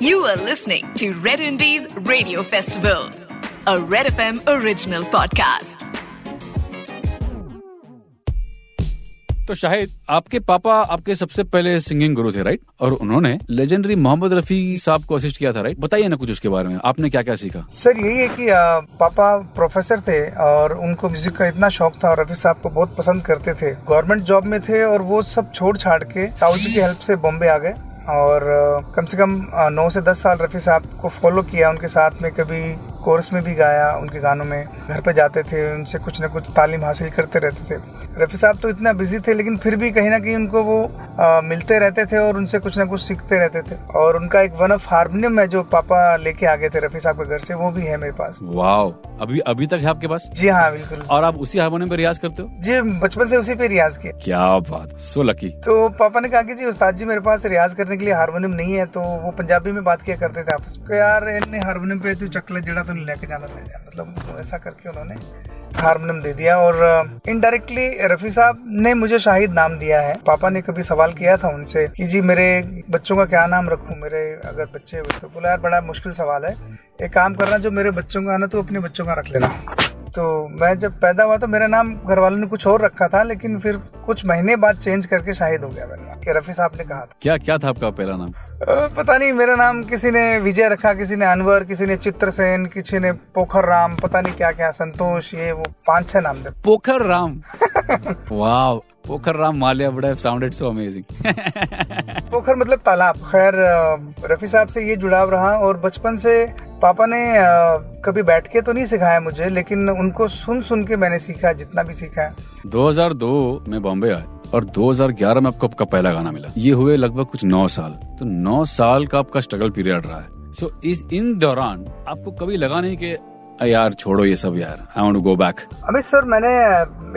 You are listening to Red Indies Radio Festival, a Red FM original podcast. तो शाहिद आपके पापा आपके सबसे पहले सिंगिंग गुरु थे राइट और उन्होंने लेजेंडरी मोहम्मद रफी साहब को असिस्ट किया था राइट बताइए ना कुछ उसके बारे में आपने क्या क्या सीखा? सर यही है कि आ, पापा प्रोफेसर थे और उनको म्यूज़िक का इतना शौक था और रफी साहब को बहुत पसंद करते थे। गवर्नमेंट जॉब में थे और वो सब छोड़ छाड़ के राहुल जी की हेल्प से बॉम्बे आ गए। और कम से कम नौ से दस साल रफ़ी साहब को फॉलो किया, उनके साथ में कभी कोर्स में भी गाया उनके गानों में घर पे जाते थे उनसे कुछ ना कुछ तालीम हासिल करते रहते थे। रफ़ी साहब तो इतना बिज़ी थे लेकिन फिर भी कहीं ना कहीं उनको वो आ, मिलते रहते थे और उनसे कुछ ना कुछ सीखते रहते थे। और उनका एक वन ऑफ़ हारमोनियम है जो पापा लेके आ गए थे रफ़ी साहब के घर से वो भी है मेरे पास। वाह अभी अभी तक है आपके पास? जी हाँ बिल्कुल। और आप उसी हारमोनियम पे रियाज करते हो? जी बचपन से उसी पे रियाज किया। क्या बात सो लकी तो पापा ने कहा कि जी उस्ताद जी मेरे पास रियाज करने के लिए हारमोनियम नहीं है तो वो पंजाबी में बात किया करते थे आपस में। यार इन्हें हारमोनियम पे तू चकले जड़ा तो लेके जाना मतलब ऐसा करके उन्होंने हारमोनियम दे दिया और इनडायरेक्टली रफी साहब ने मुझे शाहिद नाम दिया है। पापा ने कभी सवाल किया था उनसे कि जी मेरे बच्चों का क्या नाम रखू? मेरे अगर बच्चे तो बोला, यार, बड़ा मुश्किल सवाल है। एक काम करना, जो मेरे बच्चों का ना तो अपने बच्चों का रख लेना। तो मैं जब पैदा हुआ तो मेरा नाम घर वालों ने कुछ और रखा था लेकिन फिर कुछ महीने बाद चेंज करके शाहिद हो गया मेरा कि रफी साहब ने कहा था। क्या क्या था आपका पहला नाम? पता नहीं मेरा नाम किसी ने विजय रखा किसी ने अनवर किसी ने चित्रसेन किसी ने पोखर राम पता नहीं क्या क्या संतोष ये वो पाँच छह नाम थे। पोखर राम? वाह पोखर राम मालिया बड़ा साउंडेड सो अमेजिंग पोखर मतलब तालाब। खैर रफी साहब से ये जुड़ाव रहा और बचपन से पापा ने कभी बैठ के तो नहीं सिखाया मुझे लेकिन उनको सुन सुन के मैंने सीखा जितना भी सीखा है। दो हज़ार दो में बॉम्बे आए और 2011 में आपको आपका पहला गाना मिला। ये हुए लगभग कुछ नौ साल। तो नौ साल का आपका स्ट्रगल पीरियड रहा है। सो so, इस इन दौरान आपको कभी लगा नहीं कि यार, छोड़ो ये सब यार। I want to go back अभी सर, मैंने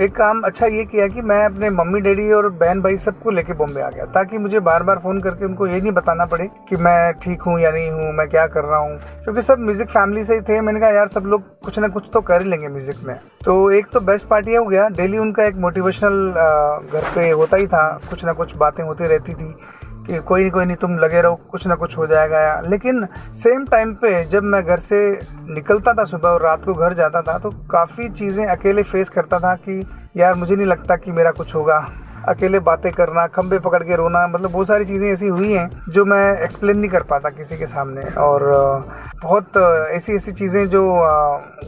एक काम अच्छा ये किया कि मैं अपने मम्मी, डैडी और बहन, भाई सबको लेके बॉम्बे आ गया, ताकि मुझे बार बार फ़ोन करके उनको ये नहीं बताना पड़े कि मैं ठीक हूँ या नहीं हूँ, मैं क्या कर रहा हूँ। क्योंकि सब म्यूज़िक फैमिली से ही थे, मैंने कहा, यार, सब लोग कुछ ना कुछ तो कर लेंगे म्यूज़िक में। तो एक तो बेस्ट पार्टी हो गया। डेली उनका एक मोटिवेशनल घर पे होता ही था, कुछ ना कुछ बातें होती रहती थी। कि कोई नहीं कोई नहीं, तुम लगे रहो, कुछ ना कुछ हो जाएगा लेकिन सेम टाइम पे जब मैं घर से निकलता था सुबह और रात को घर जाता था तो काफ़ी चीज़ें अकेले फेस करता था कि यार मुझे नहीं लगता कि मेरा कुछ होगा। अकेले बातें करना खंबे पकड़ के रोना मतलब बहुत सारी चीज़ें ऐसी हुई हैं जो मैं एक्सप्लेन नहीं कर पाता किसी के सामने। और बहुत ऐसी ऐसी चीज़ें जो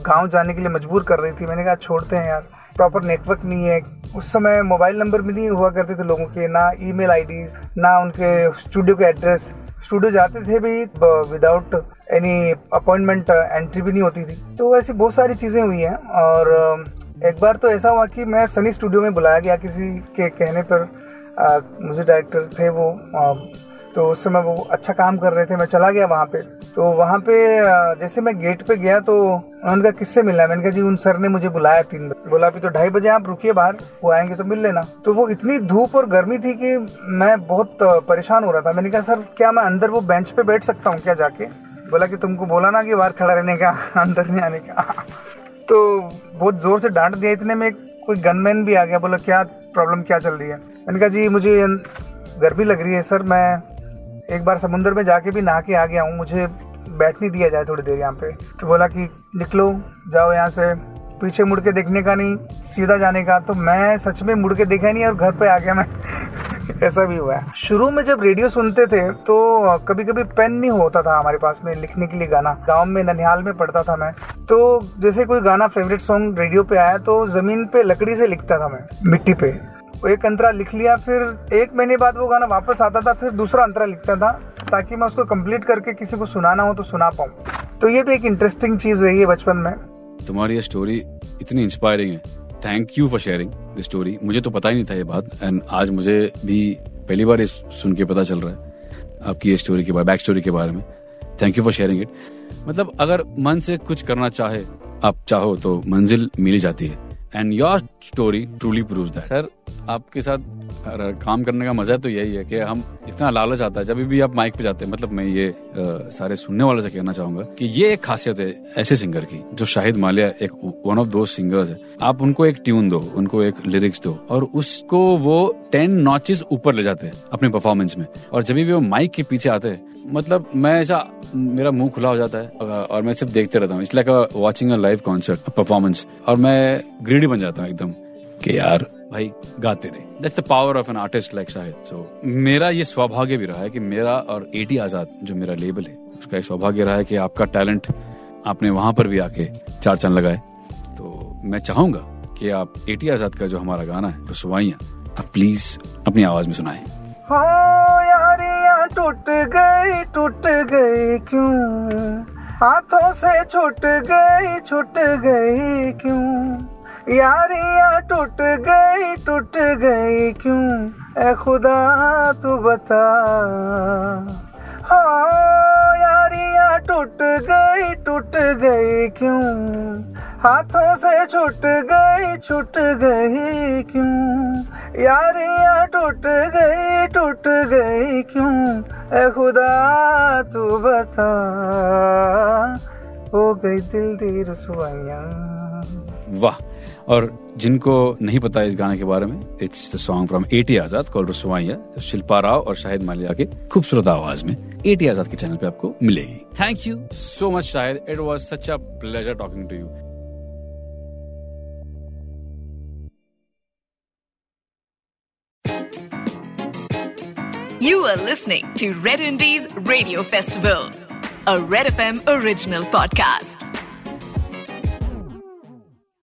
गाँव जाने के लिए मजबूर कर रही थी। मैंने कहा, छोड़ते हैं यार। प्रॉपर नेटवर्क नहीं है। उस समय मोबाइल नंबर भी नहीं हुआ करते थे लोगों के ना ईमेल आईडी ना उनके स्टूडियो के एड्रेस स्टूडियो जाते थे भी विदाउट एनी अपॉइंटमेंट एंट्री भी नहीं होती थी। तो ऐसी बहुत सारी चीज़ें हुई हैं और एक बार तो ऐसा हुआ कि मैं सनी स्टूडियो में बुलाया गया किसी के कहने पर। आ, मुझे डायरेक्टर थे वो आ, तो उस समय वो अच्छा काम कर रहे थे मैं चला गया वहाँ पे। तो वहाँ पे जैसे मैं गेट पे गया तो उन्होंने कहा किससे मिलना है? मैंने कहा, जी, उन सर ने मुझे बुलाया तीन बजे। बोला, अभी तो ढाई बजे आप रुकिए बाहर, वो आएँगे तो मिल लेना। तो वो इतनी धूप और गर्मी थी कि मैं बहुत परेशान हो रहा था। मैंने कहा, सर, क्या मैं अंदर वो बेंच पे बैठ सकता हूँ क्या जाके? बोला कि, तुमको बोला ना कि बाहर खड़ा रहने का, अंदर नहीं आने का। तो बहुत ज़ोर से डांट दिया इतने में, कोई गनमैन भी आ गया, बोला, क्या प्रॉब्लम क्या चल रही है? मैंने कहा, जी, मुझे गर्मी लग रही है, सर, मैं एक बार समुद्र में जाके भी नहा के आ गया हूँ, मुझे बैठ नहीं दिया जाए थोड़ी देर यहाँ पे। तो बोला कि निकलो, जाओ यहाँ से। पीछे मुड़ के देखने का नहीं, सीधा जाने का। तो मैं सच में मुड़ के देखा नहीं और घर पे आ गया मैं। ऐसा भी हुआ है। शुरू में जब रेडियो सुनते थे तो कभी कभी पेन नहीं होता था हमारे पास में लिखने के लिए गाना। गाँव में, ननिहाल में पढ़ता था मैं। तो जैसे कोई गाना फेवरेट सॉन्ग रेडियो पे आया तो ज़मीन पे लकड़ी से लिखता था मैं, मिट्टी पे। एक अंतरा लिख लिया, फिर एक महीने बाद वो गाना वापस आता था, फिर दूसरा अंतरा लिखता था। ताकि मैं उसको कंप्लीट करके किसी को सुनाना हो तो सुना पाऊँ। तो ये भी एक इंटरेस्टिंग चीज़ रही है बचपन में। तुम्हारी ये स्टोरी इतनी इंस्पायरिंग है। Thank you for sharing the story मुझे तो पता ही नहीं था ये बात एंड आज मुझे भी पहली बार इस सुन के पता चल रहा है आपकी ये स्टोरी के बारे बैक स्टोरी के बारे में। Thank you for sharing it मतलब अगर मन से कुछ करना चाहे आप चाहो तो मंजिल मिली जाती है। And your story truly prove that sir आपके साथ काम करने का मज़ा तो यही है कि हम इतना लालच आता है। जब भी आप माइक पे जाते हैं मतलब मैं ये आ, सारे सुनने वालों से कहना चाहूँगा कि ये एक खासियत है ऐसे सिंगर की जो शाहिद मालिया एक वन ऑफ़ दो सिंगर्स है। आप उनको एक ट्यून दो उनको एक लिरिक्स दो और उसको वो टेन नॉचेस ऊपर ले जाते हैं अपने परफॉर्मेंस में। और जब भी वो माइक के पीछे आते हैं मतलब मैं ऐसा मेरा मुँह खुला हो जाता है और मैं सिर्फ़ देखते रहता हूँ। इसलिए watching a live concert performance और मैं ग्रीडी बन जाता हूँ एकदम कि यार भाई, गाते रहे। That's the power of an artist like Shahid so मेरा ये सौभाग्य भी रहा है कि मेरा और एटी आज़ाद, जो मेरा लेबल है, उसका एक सौभाग्य रहा है कि आपका टैलेंट आपने वहाँ पर भी आके चार चंद लगाए। तो मैं चाहूँगा कि आप एटी आज़ाद का जो हमारा गाना है रसवाइया आप प्लीज़ अपनी आवाज़ में सुनाए। टूट गई टूट गई क्यों? हाथों से छूट गई छूट गई क्यों? यारियाँ टूट गई टूट गई क्यों? ए खुदा तू बता। हाँ यारियाँ टूट गई टूट गई क्यों? हाथों से छूट गई छूट गई क्यों? यारियाँ टूट गई टूट गई क्यों? ए खुदा तू बता। हो गई दिल दी रसवाइयाँ वाह। और जिनको नहीं पता इस गाने के बारे में इट्स द सॉन्ग फ्रॉम एटी आज़ाद कॉल रसवाइया शिल्पा राव और शाहिद मालिया के खूबसूरत आवाज़ में एटी आज़ाद के चैनल पे आपको मिलेगी। Thank you so much Shahid. It was such a pleasure talking to you You are listening to Red Indies Radio Festival, a Red FM original podcast.